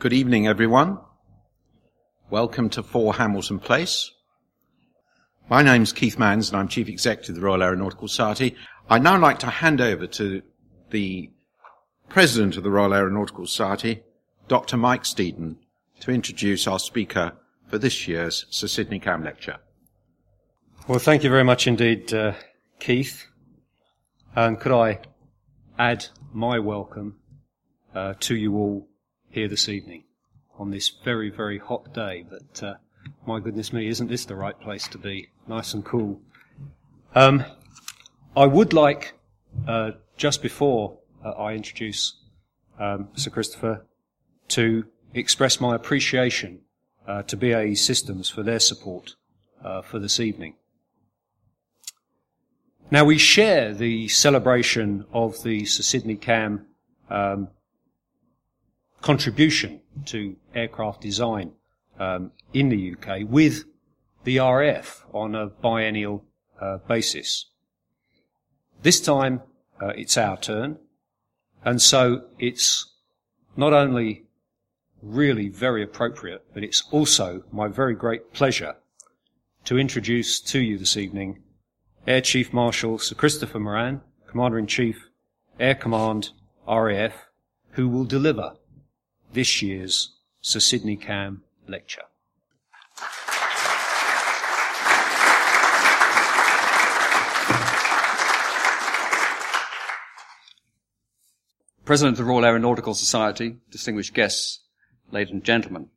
Good evening, everyone. Welcome to 4 Hamilton Place. My name's Keith Mans and I'm Chief Executive of the Royal Aeronautical Society. I'd now like to hand over to the President of the Royal Aeronautical Society, Dr. Mike Steeden, to introduce our speaker for this year's Sir Sydney Camm Lecture. Well, thank you very much indeed, uh, Keith. And could I add my welcome uh, to you all here this evening on this very, very hot day. But uh, my goodness me, isn't this the right place to be? Nice and cool. Um, I would like, uh, just before uh, I introduce um, Sir Christopher, to express my appreciation uh, to BAE Systems for their support uh, for this evening. Now we share the celebration of the Sir Sydney Camm um, contribution to aircraft design um, in the UK with the RAF on a biennial uh, basis. This time uh, it's our turn, and so it's not only really very appropriate, but it's also my very great pleasure to introduce to you this evening Air Chief Marshal Sir Christopher Moran, Commander in Chief, Air Command, RAF, who will deliver this year's Sir Sydney Camm lecture. President of the Royal Aeronautical Society, distinguished guests, ladies and gentlemen.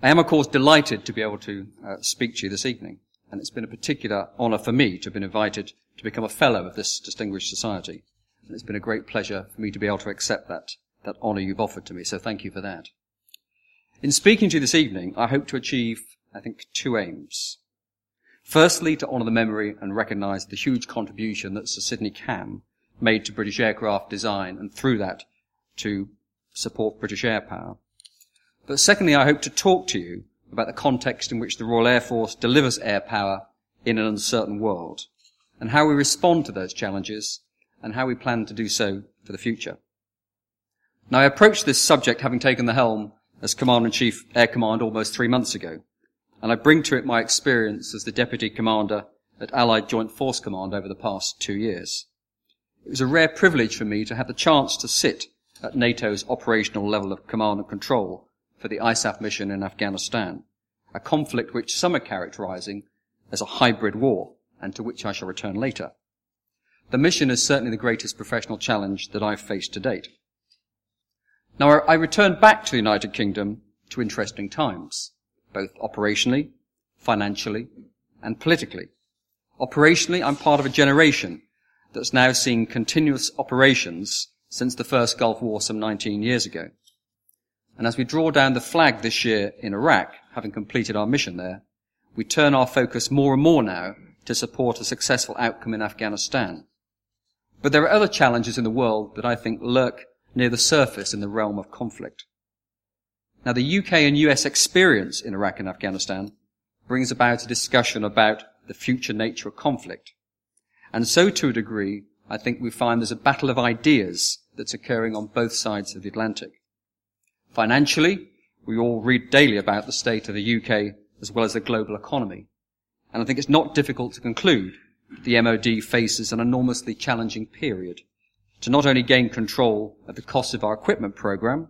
I am, of course, delighted to be able to uh, speak to you this evening, and it's been a particular honour for me to have been invited to become a fellow of this distinguished society. And it's been a great pleasure for me to be able to accept that that honour you've offered to me. So thank you for that. In speaking to you this evening, I hope to achieve, I think, two aims. Firstly, to honour the memory and recognise the huge contribution that Sir Sydney Camm made to British aircraft design and through that to support British air power. But secondly, I hope to talk to you about the context in which the Royal Air Force delivers air power in an uncertain world and how we respond to those challenges and how we plan to do so for the future. Now, I approached this subject having taken the helm as Commander-in-Chief Air Command almost three months ago, and I bring to it my experience as the Deputy Commander at Allied Joint Force Command over the past two years. It was a rare privilege for me to have the chance to sit at NATO's operational level of command and control for the ISAF mission in Afghanistan, a conflict which some are characterizing as a hybrid war, and to which I shall return later. The mission is certainly the greatest professional challenge that I've faced to date. Now, I returned back to the United Kingdom to interesting times, both operationally, financially, and politically. Operationally, I'm part of a generation that's now seen continuous operations since the first Gulf War some 19 years ago. And as we draw down the flag this year in Iraq, having completed our mission there, we turn our focus more and more now to support a successful outcome in Afghanistan. But there are other challenges in the world that I think lurk near the surface in the realm of conflict. Now, the UK and US experience in Iraq and Afghanistan brings about a discussion about the future nature of conflict. And so, to a degree, I think we find there's a battle of ideas that's occurring on both sides of the Atlantic. Financially, we all read daily about the state of the UK as well as the global economy. And I think it's not difficult to conclude that the MOD faces an enormously challenging period to not only gain control of the cost of our equipment program,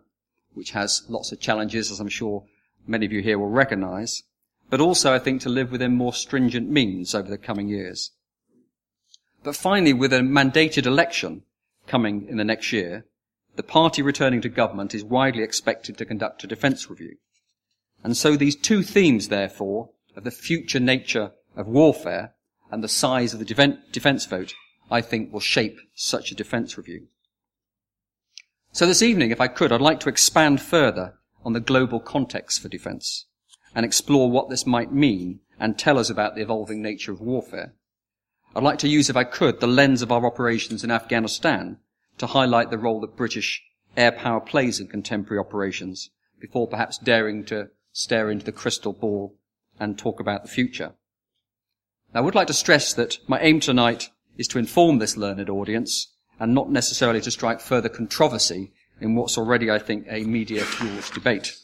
which has lots of challenges, as I'm sure many of you here will recognize, but also, I think, to live within more stringent means over the coming years. But finally, with a mandated election coming in the next year, the party returning to government is widely expected to conduct a defence review. And so these two themes, therefore, of the future nature of warfare and the size of the defence vote I think will shape such a defence review. So this evening, if I could, I'd like to expand further on the global context for defence and explore what this might mean and tell us about the evolving nature of warfare. I'd like to use, if I could, the lens of our operations in Afghanistan to highlight the role that British air power plays in contemporary operations before perhaps daring to stare into the crystal ball and talk about the future. Now, I would like to stress that my aim tonight is to inform this learned audience and not necessarily to strike further controversy in what's already, I think, a media-fueled debate.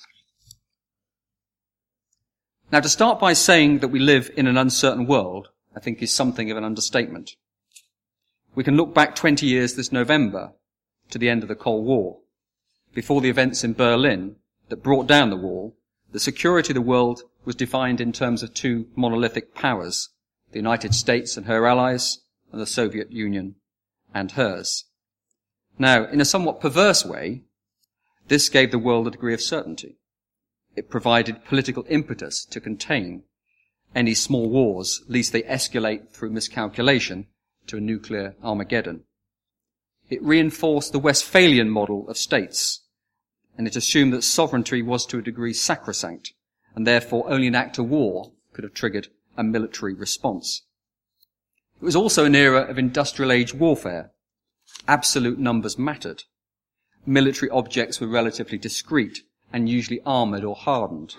Now, to start by saying that we live in an uncertain world, I think is something of an understatement. We can look back 20 years this November to the end of the Cold War. Before the events in Berlin that brought down the wall, the security of the world was defined in terms of two monolithic powers, the United States and her allies, the Soviet Union and hers. Now, in a somewhat perverse way, this gave the world a degree of certainty. It provided political impetus to contain any small wars, lest they escalate through miscalculation to a nuclear Armageddon. It reinforced the Westphalian model of states, and it assumed that sovereignty was to a degree sacrosanct, and therefore only an act of war could have triggered a military response. It was also an era of industrial age warfare. Absolute numbers mattered. Military objects were relatively discreet and usually armoured or hardened.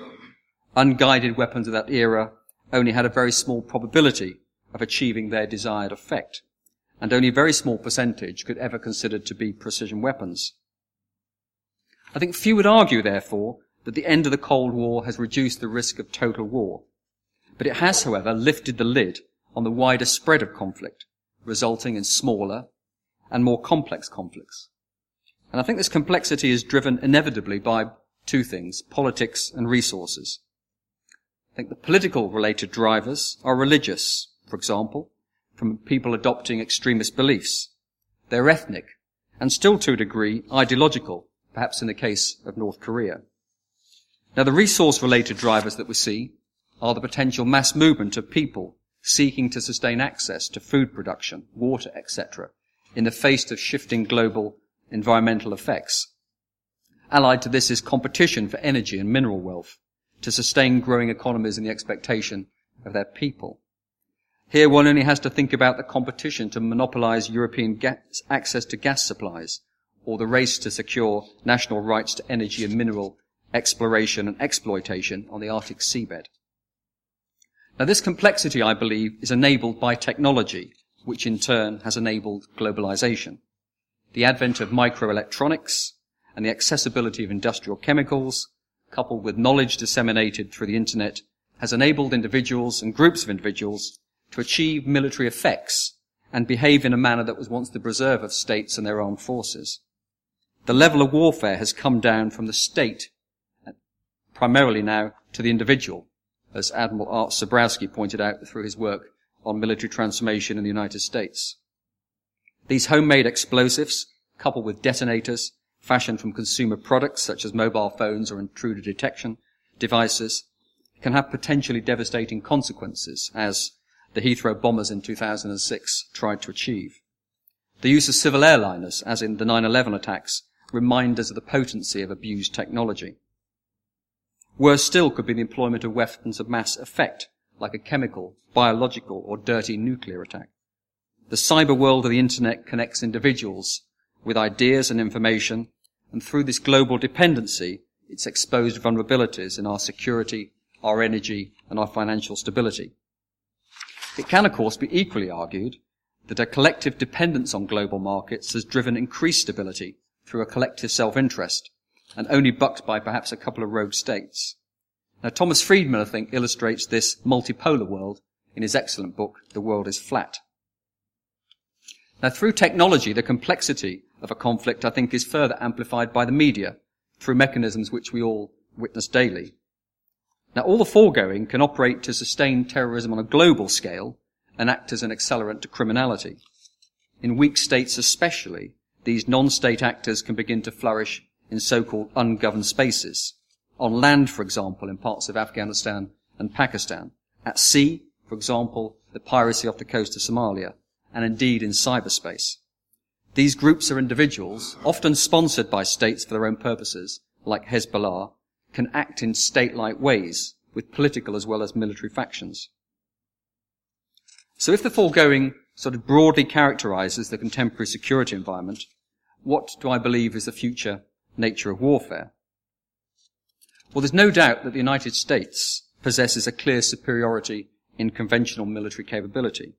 Unguided weapons of that era only had a very small probability of achieving their desired effect, and only a very small percentage could ever considered to be precision weapons. I think few would argue, therefore, that the end of the Cold War has reduced the risk of total war. But it has, however, lifted the lid on the wider spread of conflict, resulting in smaller and more complex conflicts. And I think this complexity is driven inevitably by two things, politics and resources. I think the political related drivers are religious, for example, from people adopting extremist beliefs. They're ethnic, and still to a degree ideological, perhaps in the case of North Korea. Now the resource related drivers that we see are the potential mass movement of people seeking to sustain access to food production, water, etc., in the face of shifting global environmental effects. Allied to this is competition for energy and mineral wealth, to sustain growing economies and the expectation of their people. Here one only has to think about the competition to monopolize European gas, access to gas supplies, or the race to secure national rights to energy and mineral exploration and exploitation on the Arctic seabed. Now this complexity, I believe, is enabled by technology, which in turn has enabled globalization. The advent of microelectronics and the accessibility of industrial chemicals coupled with knowledge disseminated through the internet, has enabled individuals and groups of individuals to achieve military effects and behave in a manner that was once the preserve of states and their armed forces. The level of warfare has come down from the state primarily now to the individual, as Admiral Art Cebrowski pointed out through his work on military transformation in the United States. These homemade explosives, coupled with detonators, fashioned from consumer products such as mobile phones or intruder detection devices can have potentially devastating consequences as the Heathrow bombers in 2006 tried to achieve. The use of civil airliners, as in the 9-11 attacks, remind us of the potency of abused technology. Worse still could be the employment of weapons of mass effect, like a chemical, biological, or dirty nuclear attack. The cyber world of the internet connects individuals with ideas and information, and through this global dependency, it's exposed vulnerabilities in our security, our energy, and our financial stability. It can, of course, be equally argued that a collective dependence on global markets has driven increased stability through a collective self-interest, and only bucked by perhaps a couple of rogue states. Now, Thomas Friedman, I think, illustrates this multipolar world in his excellent book, The World is Flat. Now, through technology, the complexity of a conflict, I think, is further amplified by the media through mechanisms which we all witness daily. Now, all the foregoing can operate to sustain terrorism on a global scale and act as an accelerant to criminality. In weak states especially, these non-state actors can begin to flourish in so-called ungoverned spaces. On land, for example, in parts of Afghanistan and Pakistan. At sea, for example, the piracy off the coast of Somalia and indeed in cyberspace. These groups or individuals, often sponsored by states for their own purposes, like Hezbollah, can act in state-like ways with political as well as military factions. So if the foregoing sort of broadly characterizes the contemporary security environment, what do I believe is the future nature of warfare? Well, there's no doubt that the United States possesses a clear superiority in conventional military capability.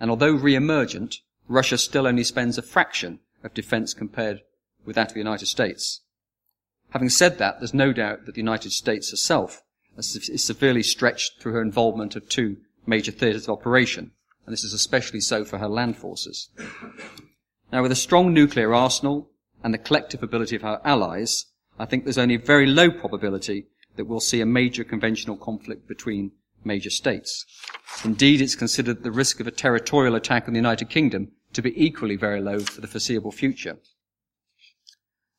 And although re-emergent, Russia still only spends a fraction of defense compared with that of the United States. Having said that, there's no doubt that the United States herself is severely stretched through her involvement of two major theatres of operation, and this is especially so for her land forces. Now, with a strong nuclear arsenal and the collective ability of our allies, I think there's only a very low probability that we'll see a major conventional conflict between major states. Indeed, it's considered the risk of a territorial attack on the United Kingdom to be equally very low for the foreseeable future.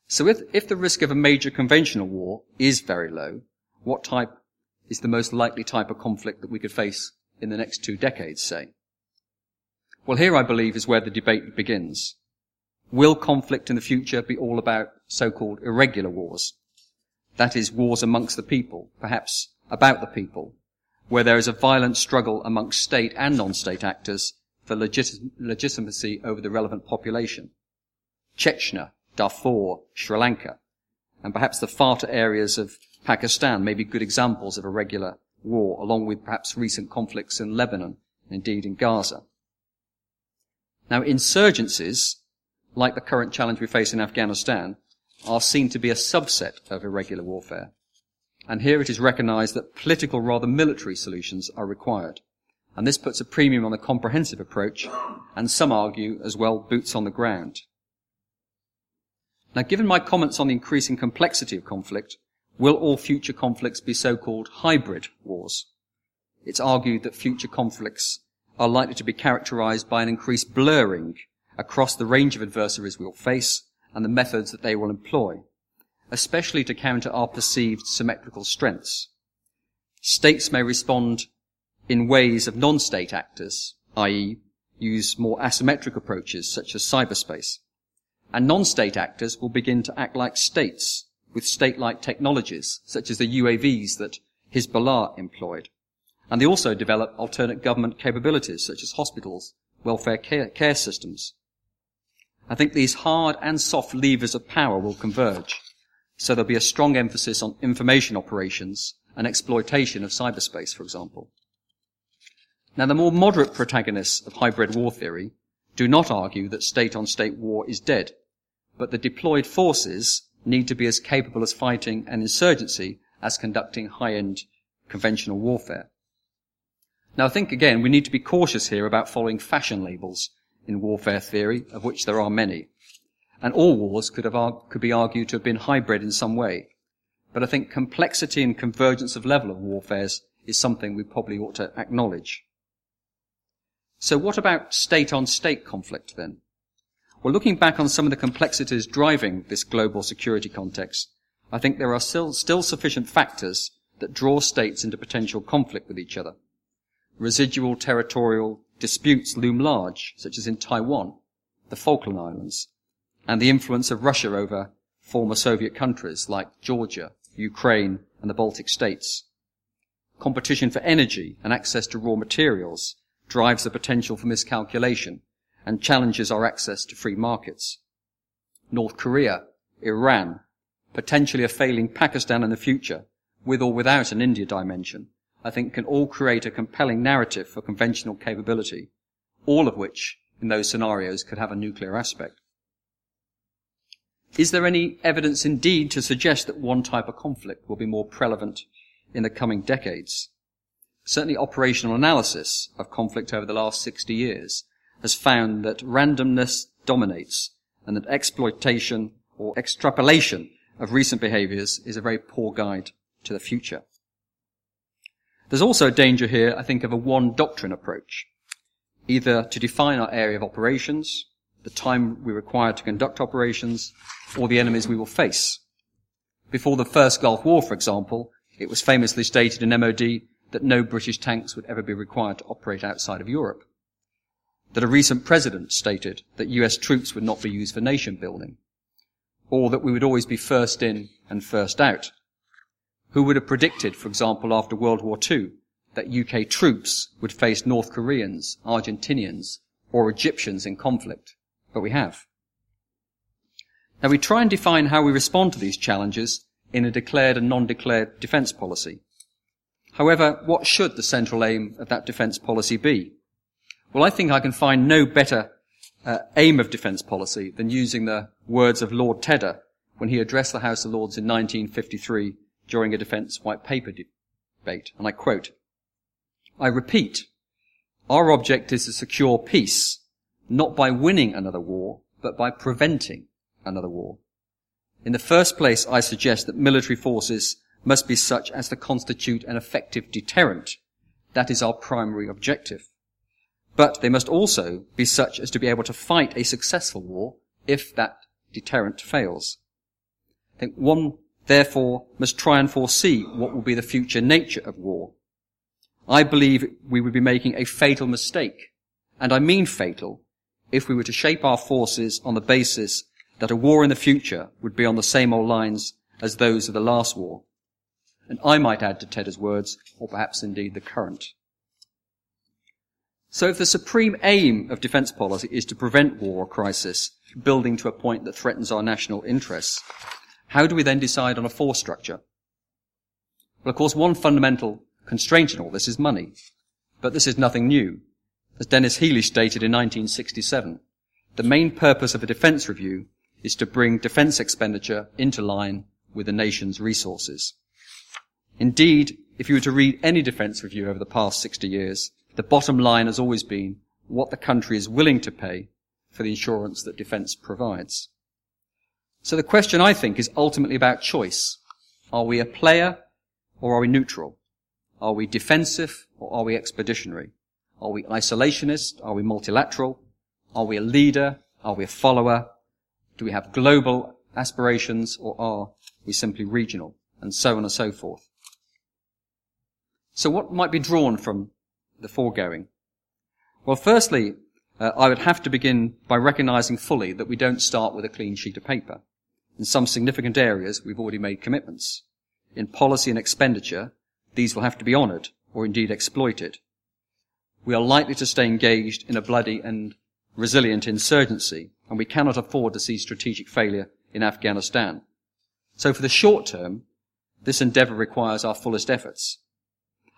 So if, if the risk of a major conventional war is very low, what type is the most likely type of conflict that we could face in the next two decades, say? Well, here I believe is where the debate begins. Will conflict in the future be all about so-called irregular wars? That is, wars amongst the people, perhaps about the people, where there is a violent struggle amongst state and non-state actors for legit- legitimacy over the relevant population. Chechnya, Darfur, Sri Lanka, and perhaps the FATA areas of Pakistan may be good examples of a regular war, along with perhaps recent conflicts in Lebanon, and indeed in Gaza. Now, insurgencies like the current challenge we face in Afghanistan, are seen to be a subset of irregular warfare. And here it is recognized that political rather military solutions are required. And this puts a premium on a comprehensive approach, and some argue as well boots on the ground. Now, given my comments on the increasing complexity of conflict, will all future conflicts be so-called hybrid wars? It's argued that future conflicts are likely to be characterized by an increased blurring across the range of adversaries we'll face and the methods that they will employ, especially to counter our perceived symmetrical strengths. States may respond in ways of non-state actors, i.e. use more asymmetric approaches such as cyberspace. And non-state actors will begin to act like states with state-like technologies such as the UAVs that Hezbollah employed. And they also develop alternate government capabilities such as hospitals, welfare care, care systems, I think these hard and soft levers of power will converge. So there'll be a strong emphasis on information operations and exploitation of cyberspace, for example. Now, the more moderate protagonists of hybrid war theory do not argue that state on state war is dead, but the deployed forces need to be as capable as fighting an insurgency as conducting high end conventional warfare. Now, I think again, we need to be cautious here about following fashion labels in warfare theory, of which there are many. And all wars could, have, could be argued to have been hybrid in some way. But I think complexity and convergence of level of warfares is something we probably ought to acknowledge. So what about state on state conflict then? Well, looking back on some of the complexities driving this global security context, I think there are still, still sufficient factors that draw states into potential conflict with each other. Residual territorial disputes loom large, such as in Taiwan, the Falkland Islands, and the influence of Russia over former Soviet countries like Georgia, Ukraine, and the Baltic states. Competition for energy and access to raw materials drives the potential for miscalculation and challenges our access to free markets. North Korea, Iran, potentially a failing Pakistan in the future, with or without an India dimension, I think can all create a compelling narrative for conventional capability, all of which, in those scenarios, could have a nuclear aspect. Is there any evidence indeed to suggest that one type of conflict will be more prevalent in the coming decades? Certainly operational analysis of conflict over the last 60 years has found that randomness dominates and that exploitation or extrapolation of recent behaviors is a very poor guide to the future. There's also a danger here, I think, of a one doctrine approach, either to define our area of operations, the time we require to conduct operations, or the enemies we will face. Before the first Gulf War, for example, it was famously stated in MOD that no British tanks would ever be required to operate outside of Europe. That a recent president stated that US troops would not be used for nation building. Or that we would always be first in and first out. Who would have predicted, for example, after World War II, that UK troops would face North Koreans, Argentinians, or Egyptians in conflict? But we have. Now we try and define how we respond to these challenges in a declared and non-declared defence policy. However, what should the central aim of that defence policy be? Well, I think I can find no better uh, aim of defence policy than using the words of Lord Tedder when he addressed the House of Lords in 1953 during a defence white paper debate. And I quote, I repeat, our object is to secure peace, not by winning another war, but by preventing another war. In the first place, I suggest that military forces must be such as to constitute an effective deterrent. That is our primary objective. But they must also be such as to be able to fight a successful war if that deterrent fails. I think one, therefore, must try and foresee what will be the future nature of war. I believe we would be making a fatal mistake, and I mean fatal, if we were to shape our forces on the basis that a war in the future would be on the same old lines as those of the last war. And I might add to Tedder's words, or perhaps indeed the current. So if the supreme aim of defence policy is to prevent war or crisis, building to a point that threatens our national interests, how do we then decide on a force structure? Well, of course, one fundamental constraint in all this is money. But this is nothing new. As Denis Healey stated in 1967, the main purpose of a defence review is to bring defence expenditure into line with the nation's resources. Indeed, if you were to read any defence review over the past 60 years, the bottom line has always been what the country is willing to pay for the insurance that defence provides. So the question, I think, is ultimately about choice. Are we a player or are we neutral? Are we defensive or are we expeditionary? Are we isolationist? Are we multilateral? Are we a leader? Are we a follower? Do we have global aspirations or are we simply regional? And so on and so forth. So what might be drawn from the foregoing? Well, firstly, uh, I would have to begin by recognizing fully that we don't start with a clean sheet of paper. In some significant areas, we've already made commitments. In policy and expenditure, these will have to be honoured, or indeed exploited. We are likely to stay engaged in a bloody and resilient insurgency, and we cannot afford to see strategic failure in Afghanistan. So for the short term, this endeavour requires our fullest efforts.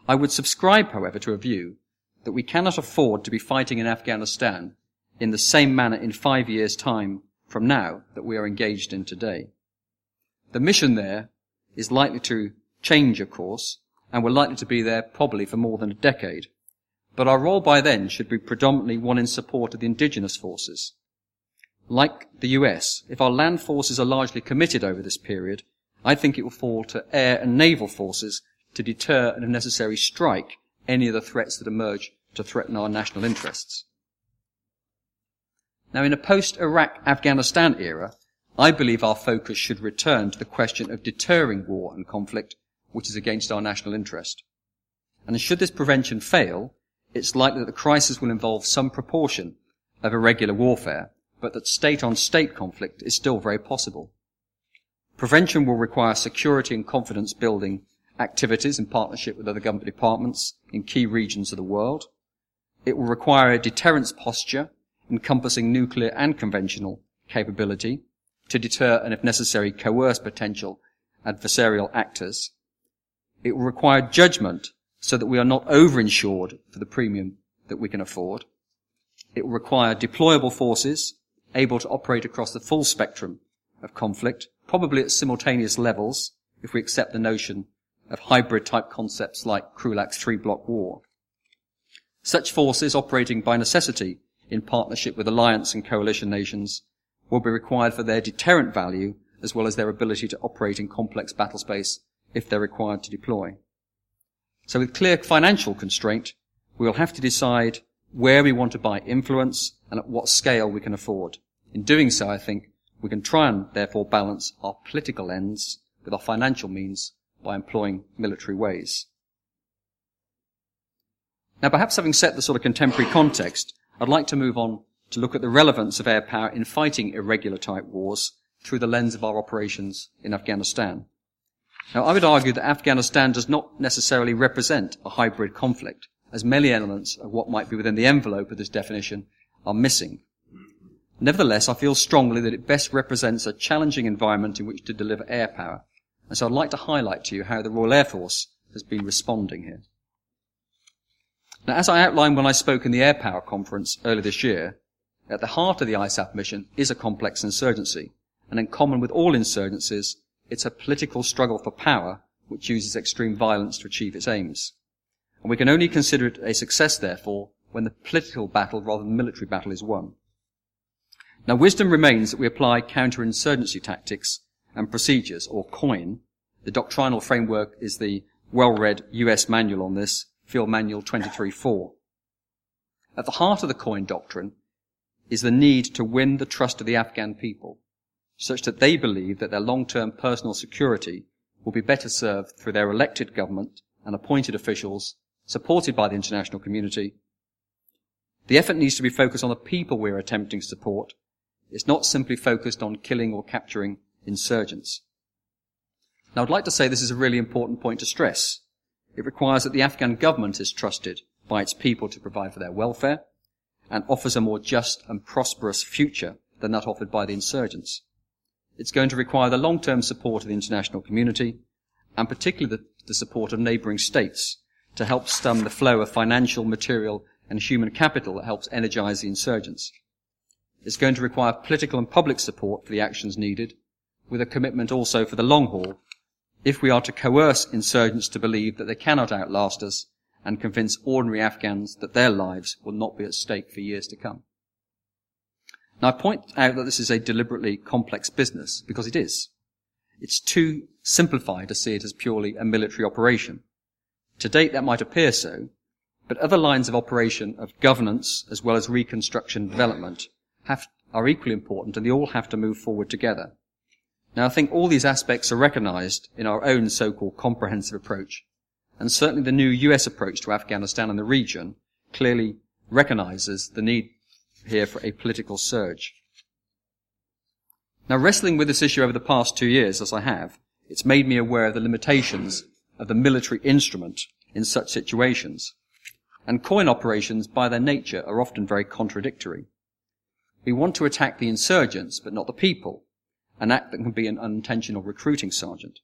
I would subscribe, however, to a view that we cannot afford to be fighting in Afghanistan in the same manner in five years' time from now that we are engaged in today. The mission there is likely to change, of course, and we're likely to be there probably for more than a decade. But our role by then should be predominantly one in support of the indigenous forces. Like the US, if our land forces are largely committed over this period, I think it will fall to air and naval forces to deter and if necessary strike any of the threats that emerge to threaten our national interests. Now in a post-Iraq Afghanistan era, I believe our focus should return to the question of deterring war and conflict, which is against our national interest. And should this prevention fail, it's likely that the crisis will involve some proportion of irregular warfare, but that state on state conflict is still very possible. Prevention will require security and confidence building activities in partnership with other government departments in key regions of the world. It will require a deterrence posture encompassing nuclear and conventional capability to deter and, if necessary, coerce potential adversarial actors. It will require judgment so that we are not overinsured for the premium that we can afford. It will require deployable forces able to operate across the full spectrum of conflict, probably at simultaneous levels, if we accept the notion of hybrid type concepts like Krulak's three block war. Such forces operating by necessity in partnership with alliance and coalition nations will be required for their deterrent value as well as their ability to operate in complex battle space if they're required to deploy. So with clear financial constraint, we will have to decide where we want to buy influence and at what scale we can afford. In doing so, I think we can try and therefore balance our political ends with our financial means by employing military ways. Now, perhaps having set the sort of contemporary context, I'd like to move on to look at the relevance of air power in fighting irregular type wars through the lens of our operations in Afghanistan. Now, I would argue that Afghanistan does not necessarily represent a hybrid conflict, as many elements of what might be within the envelope of this definition are missing. Nevertheless, I feel strongly that it best represents a challenging environment in which to deliver air power. And so I'd like to highlight to you how the Royal Air Force has been responding here. Now, as I outlined when I spoke in the Air Power Conference earlier this year, At the heart of the ISAF mission is a complex insurgency, and in common with all insurgencies, it's a political struggle for power which uses extreme violence to achieve its aims. And we can only consider it a success, therefore, when the political battle rather than the military battle is won. Now, wisdom remains that we apply counterinsurgency tactics and procedures, or COIN. The doctrinal framework is the well-read US manual on this, Field Manual 23.4. At the heart of the COIN doctrine is the need to win the trust of the Afghan people, such that they believe that their long-term personal security will be better served through their elected government and appointed officials, supported by the international community. The effort needs to be focused on the people we're attempting to support. It's not simply focused on killing or capturing insurgents. Now I'd like to say this is a really important point to stress. It requires that the Afghan government is trusted by its people to provide for their welfare and offers a more just and prosperous future than that offered by the insurgents. It's going to require the long-term support of the international community and particularly the, the support of neighbouring states to help stem the flow of financial, material and human capital that helps energize the insurgents. It's going to require political and public support for the actions needed, with a commitment also for the long haul, if we are to coerce insurgents to believe that they cannot outlast us and convince ordinary Afghans that their lives will not be at stake for years to come. Now I point out that this is a deliberately complex business because it is. It's too simplified to see it as purely a military operation. To date that might appear so, but other lines of operation of governance as well as reconstruction development have, are equally important and they all have to move forward together. Now I think all these aspects are recognized in our own so-called comprehensive approach and certainly the new US approach to Afghanistan and the region clearly recognizes the need here for a political surge. Now, wrestling with this issue over the past two years, as I have, it's made me aware of the limitations of the military instrument in such situations. And COIN operations, by their nature, are often very contradictory. We want to attack the insurgents, but not the people, an act that can be an unintentional recruiting sergeant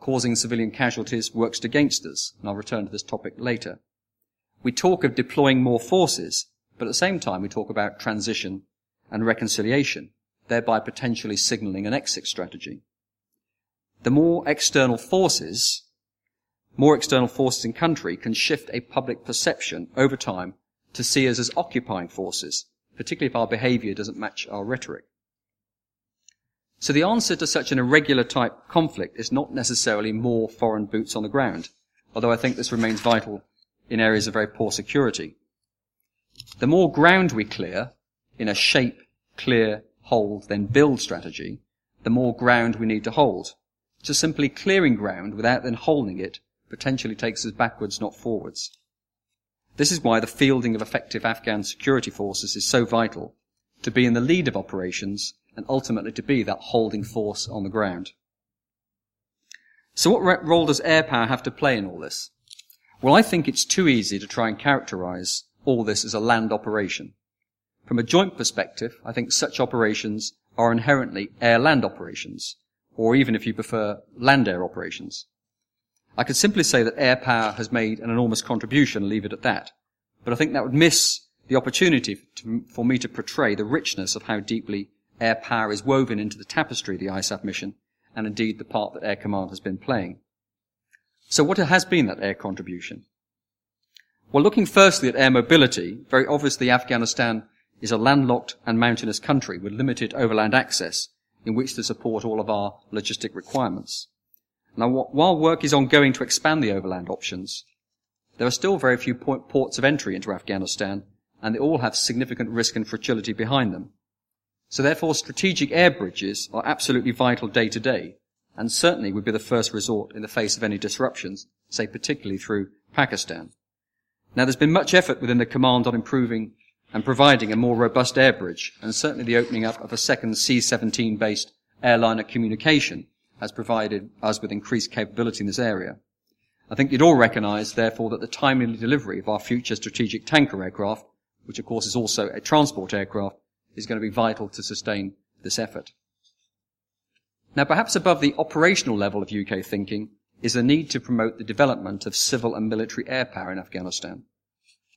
causing civilian casualties works against us, and I'll return to this topic later. We talk of deploying more forces, but at the same time we talk about transition and reconciliation, thereby potentially signaling an exit strategy. The more external forces, more external forces in country can shift a public perception over time to see us as occupying forces, particularly if our behavior doesn't match our rhetoric. So the answer to such an irregular type conflict is not necessarily more foreign boots on the ground, although I think this remains vital in areas of very poor security. The more ground we clear in a shape, clear, hold, then build strategy, the more ground we need to hold. Just simply clearing ground without then holding it potentially takes us backwards, not forwards. This is why the fielding of effective Afghan security forces is so vital to be in the lead of operations and ultimately to be that holding force on the ground. So what role does air power have to play in all this? Well, I think it's too easy to try and characterize all this as a land operation. From a joint perspective, I think such operations are inherently air-land operations, or even if you prefer, land-air operations. I could simply say that air power has made an enormous contribution and leave it at that. But I think that would miss the opportunity to, for me to portray the richness of how deeply air power is woven into the tapestry of the ISAF mission, and indeed the part that Air Command has been playing. So what has been that air contribution? Well, looking firstly at air mobility, very obviously Afghanistan is a landlocked and mountainous country with limited overland access in which to support all of our logistic requirements. Now, while work is ongoing to expand the overland options, there are still very few ports of entry into Afghanistan, and they all have significant risk and fragility behind them. So therefore, strategic air bridges are absolutely vital day to day, and certainly would be the first resort in the face of any disruptions, say particularly through Pakistan. Now there's been much effort within the command on improving and providing a more robust air bridge, and certainly the opening up of a second C-17 based airliner communication has provided us with increased capability in this area. I think you'd all recognise, therefore, that the timely delivery of our future strategic tanker aircraft, which of course is also a transport aircraft, is going to be vital to sustain this effort. Now, perhaps above the operational level of UK thinking is the need to promote the development of civil and military air power in Afghanistan.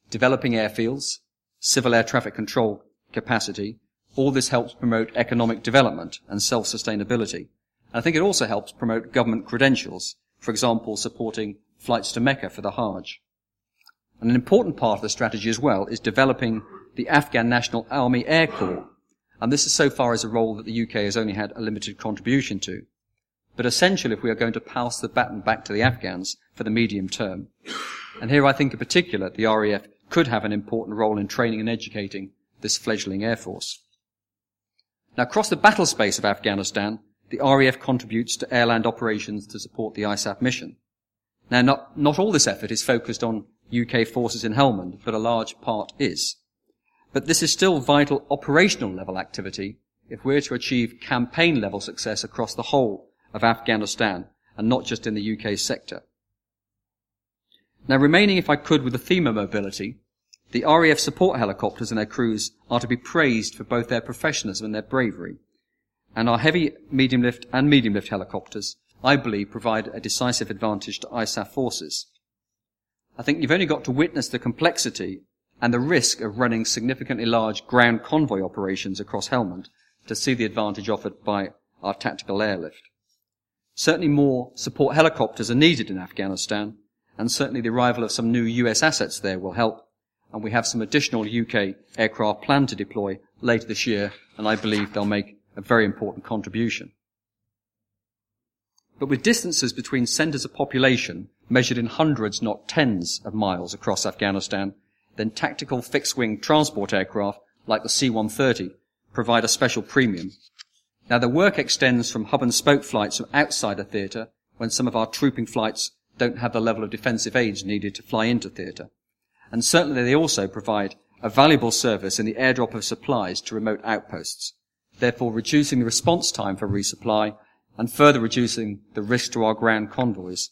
Developing airfields, civil air traffic control capacity, all this helps promote economic development and self-sustainability. I think it also helps promote government credentials, for example, supporting flights to Mecca for the Hajj. And an important part of the strategy as well is developing the Afghan National Army Air Corps. And this is so far as a role that the UK has only had a limited contribution to. But essential if we are going to pass the baton back to the Afghans for the medium term. And here I think in particular the RAF could have an important role in training and educating this fledgling air force. Now across the battle space of Afghanistan, the RAF contributes to airland operations to support the ISAF mission. Now not, not all this effort is focused on UK forces in Helmand, but a large part is. But this is still vital operational level activity if we're to achieve campaign level success across the whole of Afghanistan and not just in the UK sector. Now remaining, if I could, with the theme of mobility, the RAF support helicopters and their crews are to be praised for both their professionalism and their bravery. And our heavy, medium lift and medium lift helicopters, I believe, provide a decisive advantage to ISAF forces. I think you've only got to witness the complexity and the risk of running significantly large ground convoy operations across Helmand to see the advantage offered by our tactical airlift. Certainly more support helicopters are needed in Afghanistan, and certainly the arrival of some new US assets there will help, and we have some additional UK aircraft planned to deploy later this year, and I believe they'll make a very important contribution. But with distances between centres of population measured in hundreds, not tens of miles across Afghanistan, then tactical fixed-wing transport aircraft like the C-130 provide a special premium. Now the work extends from hub and spoke flights from outside a theatre when some of our trooping flights don't have the level of defensive aids needed to fly into theatre. And certainly they also provide a valuable service in the airdrop of supplies to remote outposts, therefore reducing the response time for resupply and further reducing the risk to our ground convoys.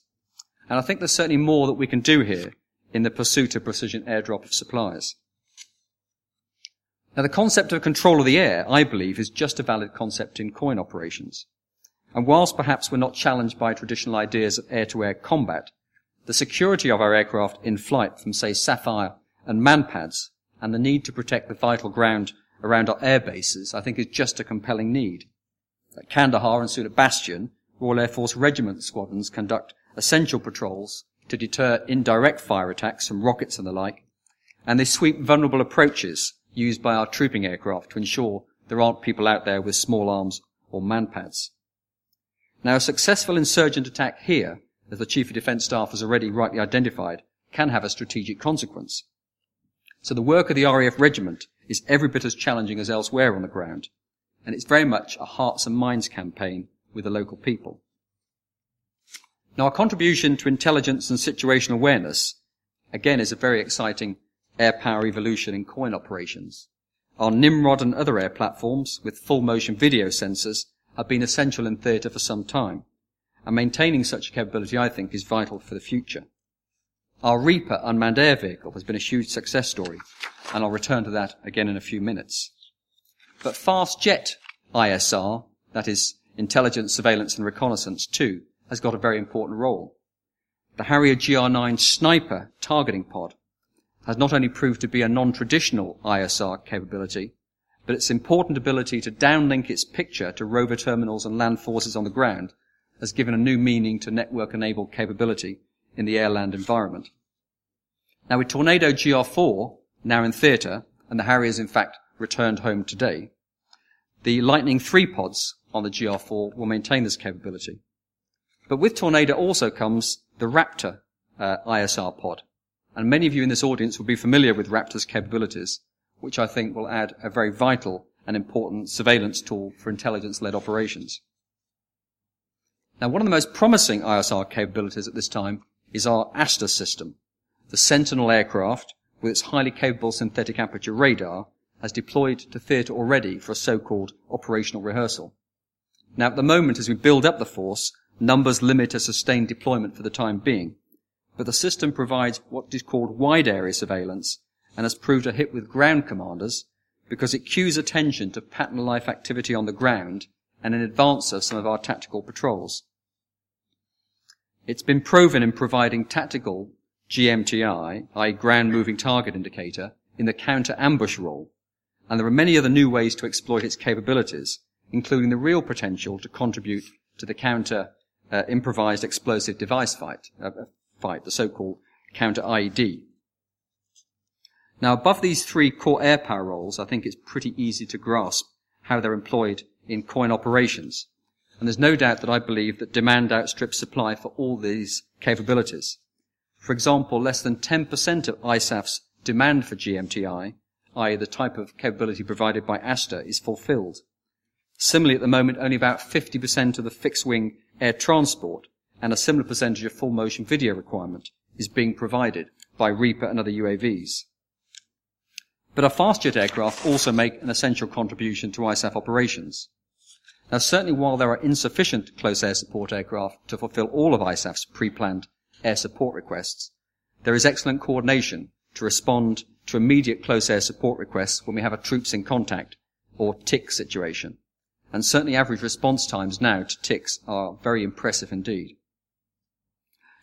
And I think there's certainly more that we can do here in the pursuit of precision airdrop of supplies. Now the concept of control of the air, I believe, is just a valid concept in COIN operations. And whilst perhaps we're not challenged by traditional ideas of air-to-air combat, the security of our aircraft in flight from, say, Safire and Manpads, and the need to protect the vital ground around our air bases, I think is just a compelling need. At Kandahar and soon at Bastion, Royal Air Force regiment squadrons conduct essential patrols to deter indirect fire attacks from rockets and the like, and they sweep vulnerable approaches used by our trooping aircraft to ensure there aren't people out there with small arms or manpads. Now, a successful insurgent attack here, as the Chief of Defence Staff has already rightly identified, can have a strategic consequence. So the work of the RAF regiment is every bit as challenging as elsewhere on the ground, and it's very much a hearts and minds campaign with the local people. Now, our contribution to intelligence and situational awareness, again, is a very exciting air power evolution in COIN operations. Our Nimrod and other air platforms with full motion video sensors have been essential in theatre for some time, and maintaining such a capability, I think, is vital for the future. Our Reaper unmanned air vehicle has been a huge success story, and I'll return to that again in a few minutes. But fast jet ISR, that is intelligence, surveillance and reconnaissance too, has got a very important role. The Harrier GR9 sniper targeting pod has not only proved to be a non-traditional ISR capability, but its important ability to downlink its picture to rover terminals and land forces on the ground has given a new meaning to network-enabled capability in the air-land environment. Now with Tornado GR4 now in theatre, and the Harriers in fact returned home today. The Litening 3 pods on the GR4 will maintain this capability. But with Tornado also comes the Raptor uh, ISR pod. And many of you in this audience will be familiar with Raptor's capabilities, which I think will add a very vital and important surveillance tool for intelligence-led operations. Now, one of the most promising ISR capabilities at this time is our ASTOR system. The Sentinel aircraft, with its highly capable synthetic aperture radar, has deployed to theatre already for a so-called operational rehearsal. Now, at the moment, as we build up the force, numbers limit a sustained deployment for the time being. But the system provides what is called wide area surveillance and has proved a hit with ground commanders because it cues attention to pattern life activity on the ground and in advance of some of our tactical patrols. It's been proven in providing tactical GMTI, i.e. ground moving target indicator, in the counter ambush role. and there are many other new ways to exploit its capabilities, including the real potential to contribute to the counter uh, improvised explosive device fight, uh, uh fight, the so-called counter IED. Now, above these three core air power roles, I think it's pretty easy to grasp how they're employed in COIN operations. And there's no doubt that I believe that demand outstrips supply for all these capabilities. For example, less than 10% of ISAF's demand for GMTI, i.e. the type of capability provided by ASTOR, is fulfilled. Similarly, at the moment, only about 50% of the fixed-wing air transport and a similar percentage of full motion video requirement is being provided by Reaper and other UAVs. But our fast jet aircraft also make an essential contribution to ISAF operations. Now, certainly while there are insufficient close air support aircraft to fulfill all of ISAF's pre-planned air support requests, there is excellent coordination to respond to immediate close air support requests when we have a troops in contact or TIC situation. And certainly average response times now to TICs are very impressive indeed.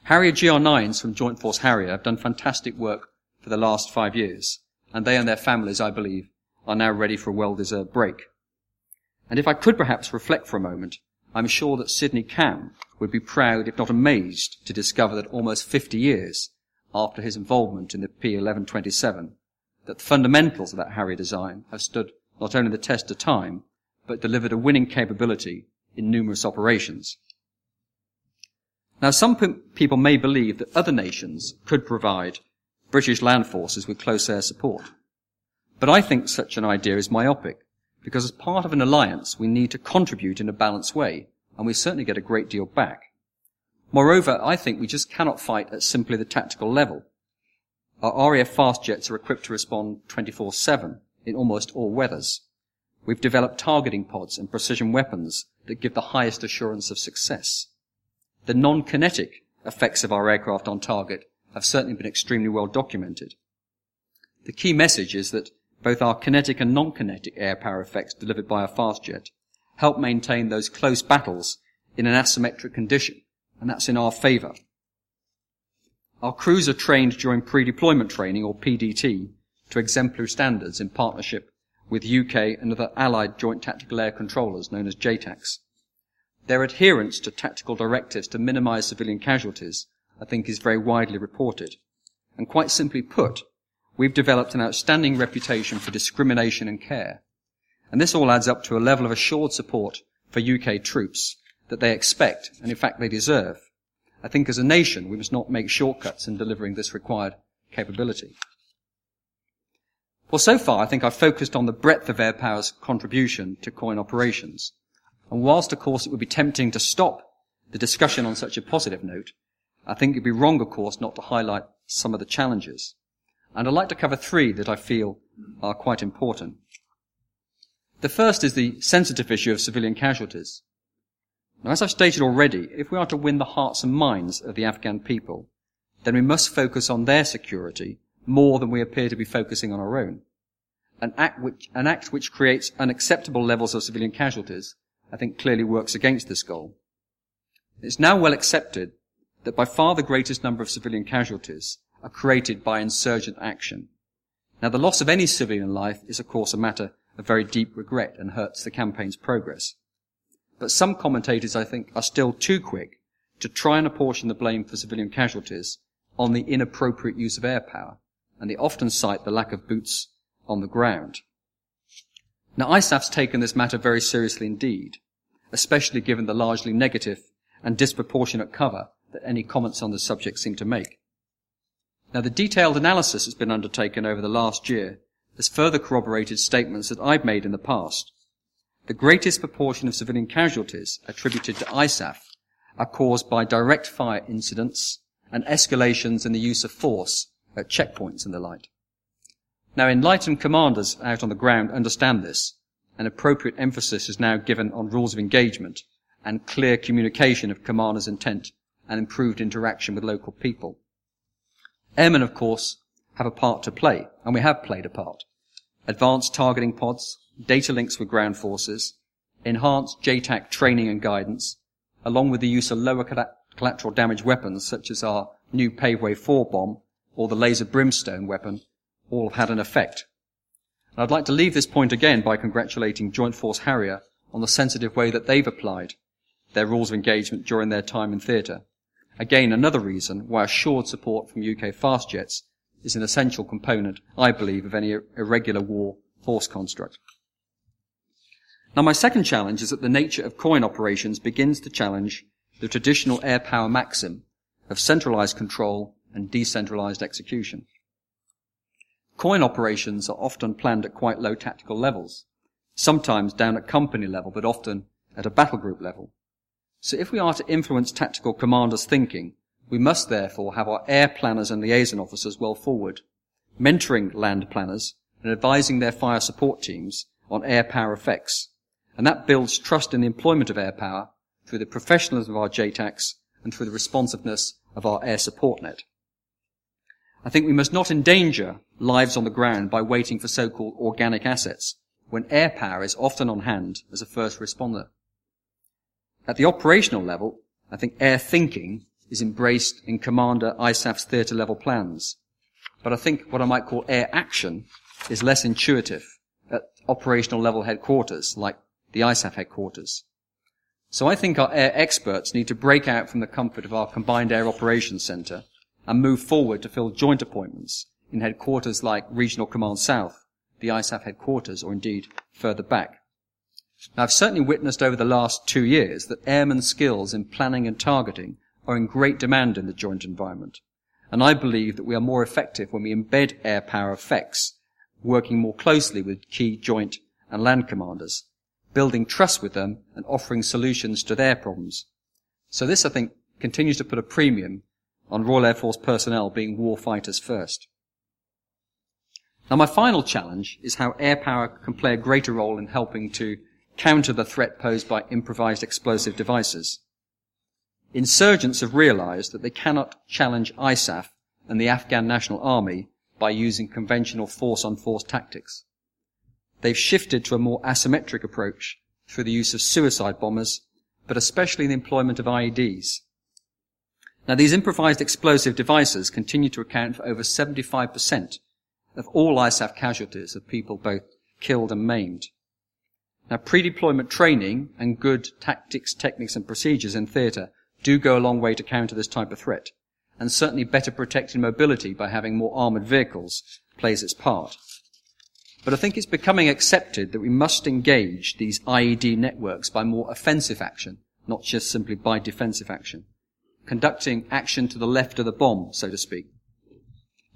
Harrier GR9s from Joint Force Harrier have done fantastic work for the last five years, and they and their families, I believe, are now ready for a well-deserved break. And if I could perhaps reflect for a moment, I'm sure that Sydney Camm would be proud, if not amazed, to discover that almost 50 years after his involvement in the P1127, that the fundamentals of that Harrier design have stood not only the test of time, but delivered a winning capability in numerous operations. Now, some people may believe that other nations could provide British land forces with close air support. But I think such an idea is myopic because as part of an alliance, we need to contribute in a balanced way, and we certainly get a great deal back. Moreover, I think we just cannot fight at simply the tactical level. Our RAF fast jets are equipped to respond 24-7 in almost all weathers. We've developed targeting pods and precision weapons that give the highest assurance of success. The non-kinetic effects of our aircraft on target have certainly been extremely well documented. The key message is that both our kinetic and non-kinetic air power effects delivered by a fast jet help maintain those close battles in an asymmetric condition, and that's in our favour. Our crews are trained during pre-deployment training, or PDT, to exemplary standards in partnership with UK and other allied joint tactical air controllers known as JTACs. Their adherence to tactical directives to minimise civilian casualties, I think, is very widely reported. And quite simply put, we've developed an outstanding reputation for discrimination and care. And this all adds up to a level of assured support for UK troops that they expect, and in fact they deserve. I think as a nation, we must not make shortcuts in delivering this required capability. Well, so far, I think I've focused on the breadth of air power's contribution to COIN operations. And whilst, of course, it would be tempting to stop the discussion on such a positive note, I think it'd be wrong, of course, not to highlight some of the challenges. And I'd like to cover three that I feel are quite important. The first is the sensitive issue of civilian casualties. Now, as I've stated already, if we are to win the hearts and minds of the Afghan people, then we must focus on their security more than we appear to be focusing on our own. An act which, an act which creates unacceptable levels of civilian casualties, I think clearly works against this goal. It's now well accepted that by far the greatest number of civilian casualties are created by insurgent action. Now, the loss of any civilian life is, of course, a matter of very deep regret and hurts the campaign's progress. But some commentators, I think, are still too quick to try and apportion the blame for civilian casualties on the inappropriate use of air power, and they often cite the lack of boots on the ground. Now, ISAF's taken this matter very seriously indeed, especially given the largely negative and disproportionate cover that any comments on the subject seem to make. Now, the detailed analysis that's been undertaken over the last year has further corroborated statements that I've made in the past. The greatest proportion of civilian casualties attributed to ISAF are caused by direct fire incidents and escalations in the use of force at checkpoints and the like. Now, enlightened commanders out on the ground understand this, and appropriate emphasis is now given on rules of engagement and clear communication of commanders' intent and improved interaction with local people. Airmen, of course, have a part to play, and we have played a part. Advanced targeting pods, data links with ground forces, enhanced JTAC training and guidance, along with the use of lower collateral damage weapons such as our new Paveway 4 bomb or the laser brimstone weapon, all have had an effect. And I'd like to leave this point again by congratulating Joint Force Harrier on the sensitive way that they've applied their rules of engagement during their time in theatre. Again, another reason why assured support from UK fast jets is an essential component, I believe, of any irregular war force construct. Now my second challenge is that the nature of COIN operations begins to challenge the traditional air power maxim of centralized control and decentralized execution. COIN operations are often planned at quite low tactical levels, sometimes down at company level, but often at a battle group level. So if we are to influence tactical commanders' thinking, we must therefore have our air planners and liaison officers well forward, mentoring land planners and advising their fire support teams on air power effects. And that builds trust in the employment of air power through the professionalism of our JTACs and through the responsiveness of our air support net. I think we must not endanger lives on the ground by waiting for so-called organic assets when air power is often on hand as a first responder. At the operational level, I think air thinking is embraced in Commander ISAF's theatre level plans. But I think what I might call air action is less intuitive at operational level headquarters, like the ISAF headquarters. So I think our air experts need to break out from the comfort of our combined air operations centre and move forward to fill joint appointments in headquarters like Regional Command South, the ISAF headquarters, or indeed further back. Now, I've certainly witnessed over the last two years that airmen skills in planning and targeting are in great demand in the joint environment. And I believe that we are more effective when we embed air power effects, working more closely with key joint and land commanders, building trust with them and offering solutions to their problems. So this, I think, continues to put a premium on Royal Air Force personnel being war fighters first. Now my final challenge is how air power can play a greater role in helping to counter the threat posed by improvised explosive devices. Insurgents have realized that they cannot challenge ISAF and the Afghan National Army by using conventional force on force tactics. They've shifted to a more asymmetric approach through the use of suicide bombers, but especially the employment of IEDs. Now these improvised explosive devices continue to account for over 75% of all ISAF casualties of people both killed and maimed. Now pre-deployment training and good tactics, techniques and procedures in theatre do go a long way to counter this type of threat. And certainly better protected mobility by having more armoured vehicles plays its part. But I think it's becoming accepted that we must engage these IED networks by more offensive action, not just simply by defensive action conducting action to the left of the bomb, so to speak.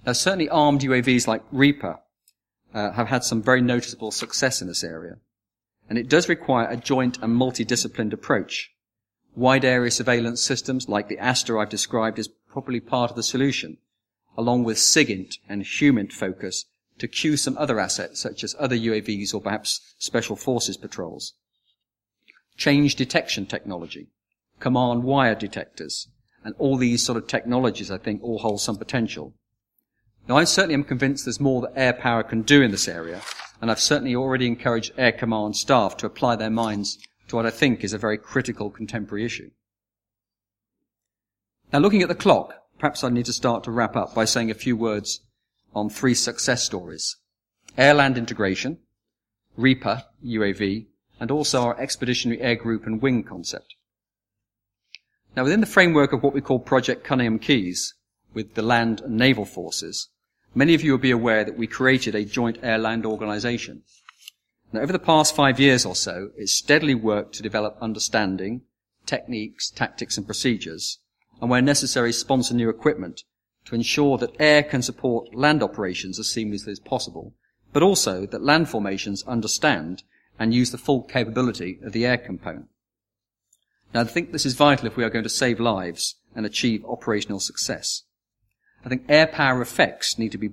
Now, certainly armed UAVs like Reaper uh, have had some very noticeable success in this area. And it does require a joint and multidisciplined approach. Wide area surveillance systems like the ASTOR I've described is probably part of the solution, along with SIGINT and HUMINT focus to cue some other assets such as other UAVs or perhaps special forces patrols. Change detection technology, command wire detectors, and all these sort of technologies, I think, all hold some potential. Now, I certainly am convinced there's more that air power can do in this area, and I've certainly already encouraged Air Command staff to apply their minds to what I think is a very critical contemporary issue. Now, looking at the clock, perhaps I need to start to wrap up by saying a few words on three success stories. Air-land integration, Reaper, UAV, and also our Expeditionary Air Group and Wing concept. Now, within the framework of what we call Project Coningham Keyes, with the land and naval forces, many of you will be aware that we created a joint air-land organization. Now, over the past five years or so, it's steadily worked to develop understanding, techniques, tactics, and procedures, and where necessary, sponsor new equipment to ensure that air can support land operations as seamlessly as possible, but also that land formations understand and use the full capability of the air component. Now, I think this is vital if we are going to save lives and achieve operational success. I think air power effects need to be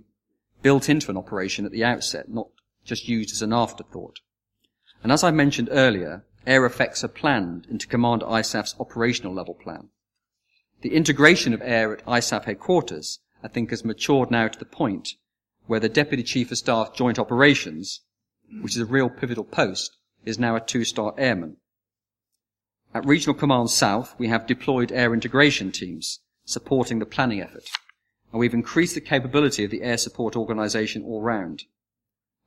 built into an operation at the outset, not just used as an afterthought. And as I mentioned earlier, air effects are planned into Commander ISAF's operational level plan. The integration of air at ISAF headquarters, I think, has matured now to the point where the Deputy Chief of Staff Joint Operations, which is a real pivotal post, is now a two-star airman. At Regional Command South, we have deployed air integration teams supporting the planning effort, and we've increased the capability of the air support organisation all round.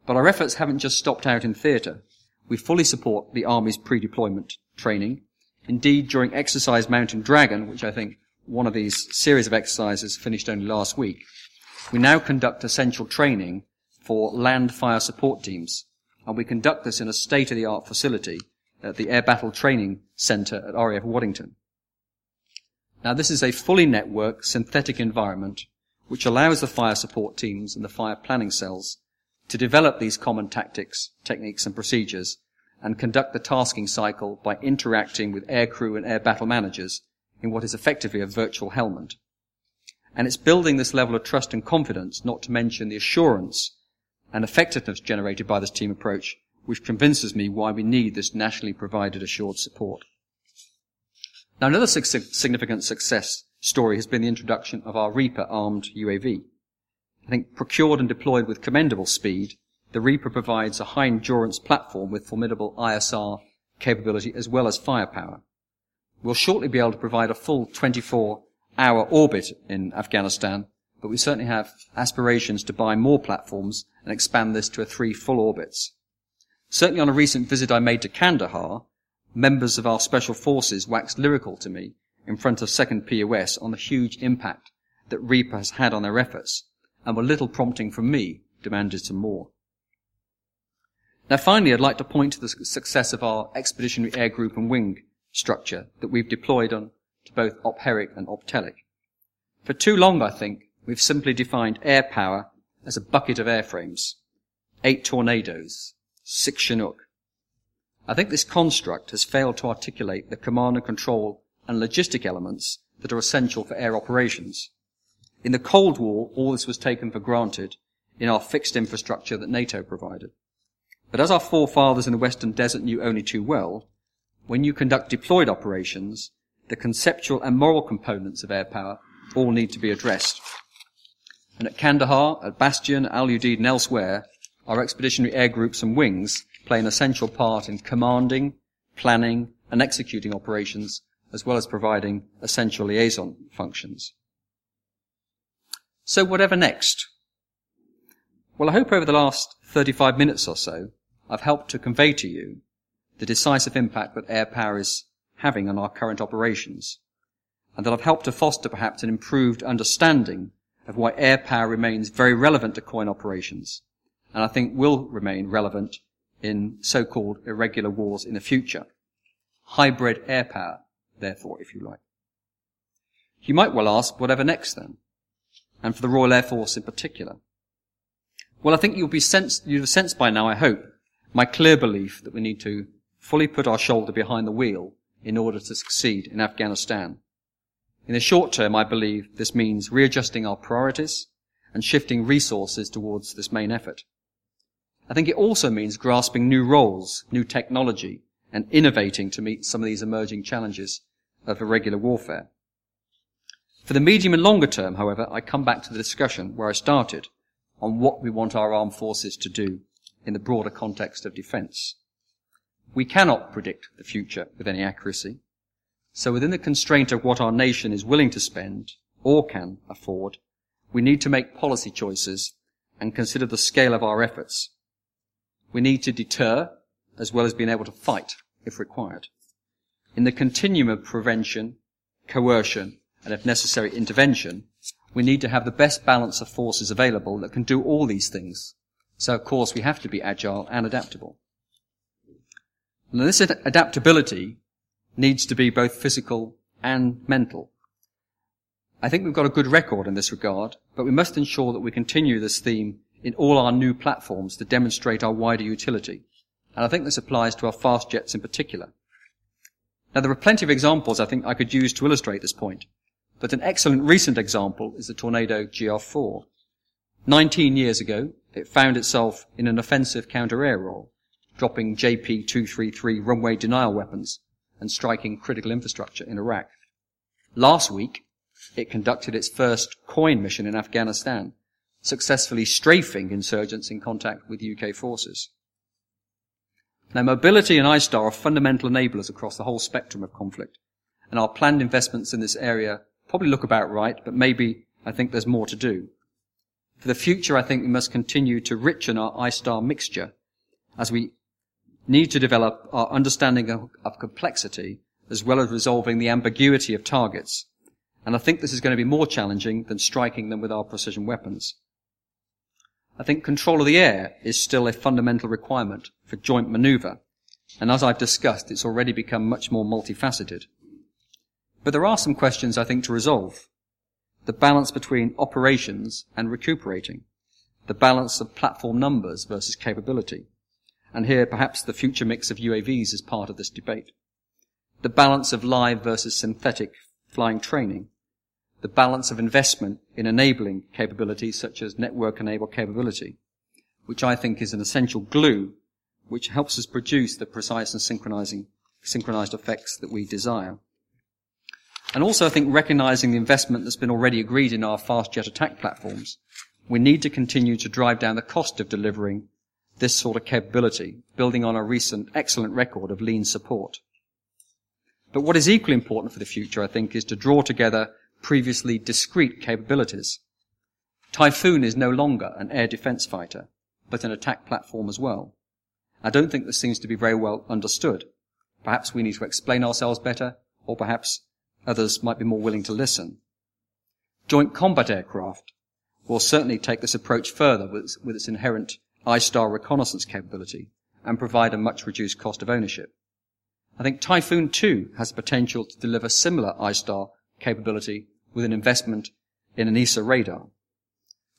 But our efforts haven't just stopped out in theatre. We fully support the Army's pre-deployment training. Indeed, during Exercise Mountain Dragon, which I think one of these series of exercises finished only last week, we now conduct essential training for land fire support teams. And we conduct this in a state-of-the-art facility at the Air Battle Training Centre at RAF Waddington. Now this is a fully networked synthetic environment which allows the fire support teams and the fire planning cells to develop these common tactics, techniques and procedures and conduct the tasking cycle by interacting with aircrew and air battle managers in what is effectively a virtual helmet. And it's building this level of trust and confidence, not to mention the assurance and effectiveness generated by this team approach, which convinces me why we need this nationally provided assured support. Now another significant success story has been the introduction of our Reaper armed UAV. I think procured and deployed with commendable speed, the Reaper provides a high endurance platform with formidable ISR capability as well as firepower. We'll shortly be able to provide a full 24 hour orbit in Afghanistan, but we certainly have aspirations to buy more platforms and expand this to a three full orbits. Certainly on a recent visit I made to Kandahar, members of our special forces waxed lyrical to me in front of 2nd POS on the huge impact that Reaper has had on their efforts and were little prompting from me demanded some more. Now finally, I'd like to point to the success of our expeditionary air group and wing structure that we've deployed on to both Op Herrick and Op Telic. For too long, I think, we've simply defined air power as a bucket of airframes. Eight tornadoes, six Chinook. I think this construct has failed to articulate the command and control and logistic elements that are essential for air operations. In the Cold War, all this was taken for granted in our fixed infrastructure that NATO provided. But as our forefathers in the Western Desert knew only too well, when you conduct deployed operations, the conceptual and moral components of air power all need to be addressed. And at Kandahar, at Bastion, Al Udeid and elsewhere, our expeditionary air groups and wings play an essential part in commanding, planning and executing operations, as well as providing essential liaison functions. So whatever next? Well, I hope over the last 35 minutes or so, I've helped to convey to you the decisive impact that air power is having on our current operations, and that I've helped to foster perhaps an improved understanding of why air power remains very relevant to COIN operations, and I think will remain relevant in so-called irregular wars in the future. Hybrid air power, therefore, if you like. You might well ask, whatever next then? and for the Royal Air Force in particular? Well, I think you'll be sensed, you'll have sensed by now, I hope, my clear belief that we need to fully put our shoulder behind the wheel in order to succeed in Afghanistan. In the short term, I believe this means readjusting our priorities and shifting resources towards this main effort. I think it also means grasping new roles, new technology, and innovating to meet some of these emerging challenges of irregular warfare. For the medium and longer term, however, I come back to the discussion where I started on what we want our armed forces to do in the broader context of defense. We cannot predict the future with any accuracy. So within the constraint of what our nation is willing to spend or can afford, we need to make policy choices and consider the scale of our efforts. We need to deter as well as being able to fight if required. In the continuum of prevention, coercion, and if necessary intervention, we need to have the best balance of forces available that can do all these things. So of course we have to be agile and adaptable. And this ad- adaptability needs to be both physical and mental. I think we've got a good record in this regard, but we must ensure that we continue this theme in all our new platforms to demonstrate our wider utility. And I think this applies to our fast jets in particular. Now there are plenty of examples I think I could use to illustrate this point. But an excellent recent example is the Tornado GR4. 19 years ago, it found itself in an offensive counter-air role, dropping JP-233 runway denial weapons and striking critical infrastructure in Iraq. Last week, it conducted its first COIN mission in Afghanistan, successfully strafing insurgents in contact with UK forces. Now, mobility and ISTAR are fundamental enablers across the whole spectrum of conflict, and our planned investments in this area probably look about right, but maybe I think there's more to do. For the future, I think we must continue to richen our ISTAR mixture as we need to develop our understanding of, of complexity as well as resolving the ambiguity of targets. And I think this is going to be more challenging than striking them with our precision weapons. I think control of the air is still a fundamental requirement for joint maneuver. And as I've discussed, it's already become much more multifaceted. But there are some questions I think to resolve. The balance between operations and recuperating. The balance of platform numbers versus capability. And here perhaps the future mix of UAVs is part of this debate. The balance of live versus synthetic flying training. The balance of investment in enabling capabilities such as network enabled capability, which I think is an essential glue which helps us produce the precise and synchronizing, synchronized effects that we desire. And also, I think recognizing the investment that's been already agreed in our fast jet attack platforms, we need to continue to drive down the cost of delivering this sort of capability, building on a recent excellent record of lean support. But what is equally important for the future, I think, is to draw together previously discrete capabilities. Typhoon is no longer an air defense fighter, but an attack platform as well. I don't think this seems to be very well understood. Perhaps we need to explain ourselves better, or perhaps Others might be more willing to listen. Joint combat aircraft will certainly take this approach further with, with its inherent ISTAR reconnaissance capability and provide a much reduced cost of ownership. I think Typhoon 2 has the potential to deliver similar ISTAR capability with an investment in an AESA radar.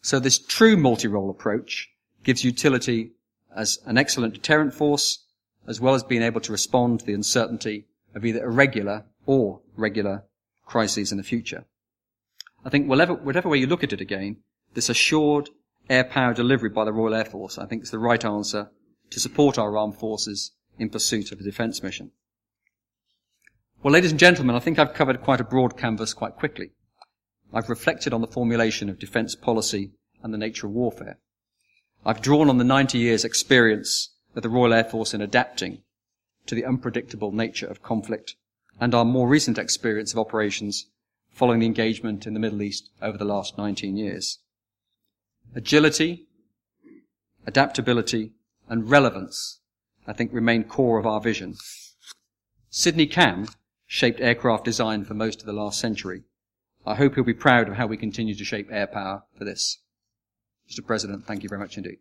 So this true multi-role approach gives utility as an excellent deterrent force, as well as being able to respond to the uncertainty of either irregular or regular crises in the future. I think whatever, whatever way you look at it again, this assured air power delivery by the Royal Air Force, I think is the right answer to support our armed forces in pursuit of a defence mission. Well, ladies and gentlemen, I think I've covered quite a broad canvas quite quickly. I've reflected on the formulation of defence policy and the nature of warfare. I've drawn on the 90 years experience of the Royal Air Force in adapting to the unpredictable nature of conflict and our more recent experience of operations following the engagement in the Middle East over the last 19 years. Agility, adaptability, and relevance, I think, remain core of our vision. Sydney Camm shaped aircraft design for most of the last century. I hope he'll be proud of how we continue to shape air power for this. Mr. President, thank you very much indeed.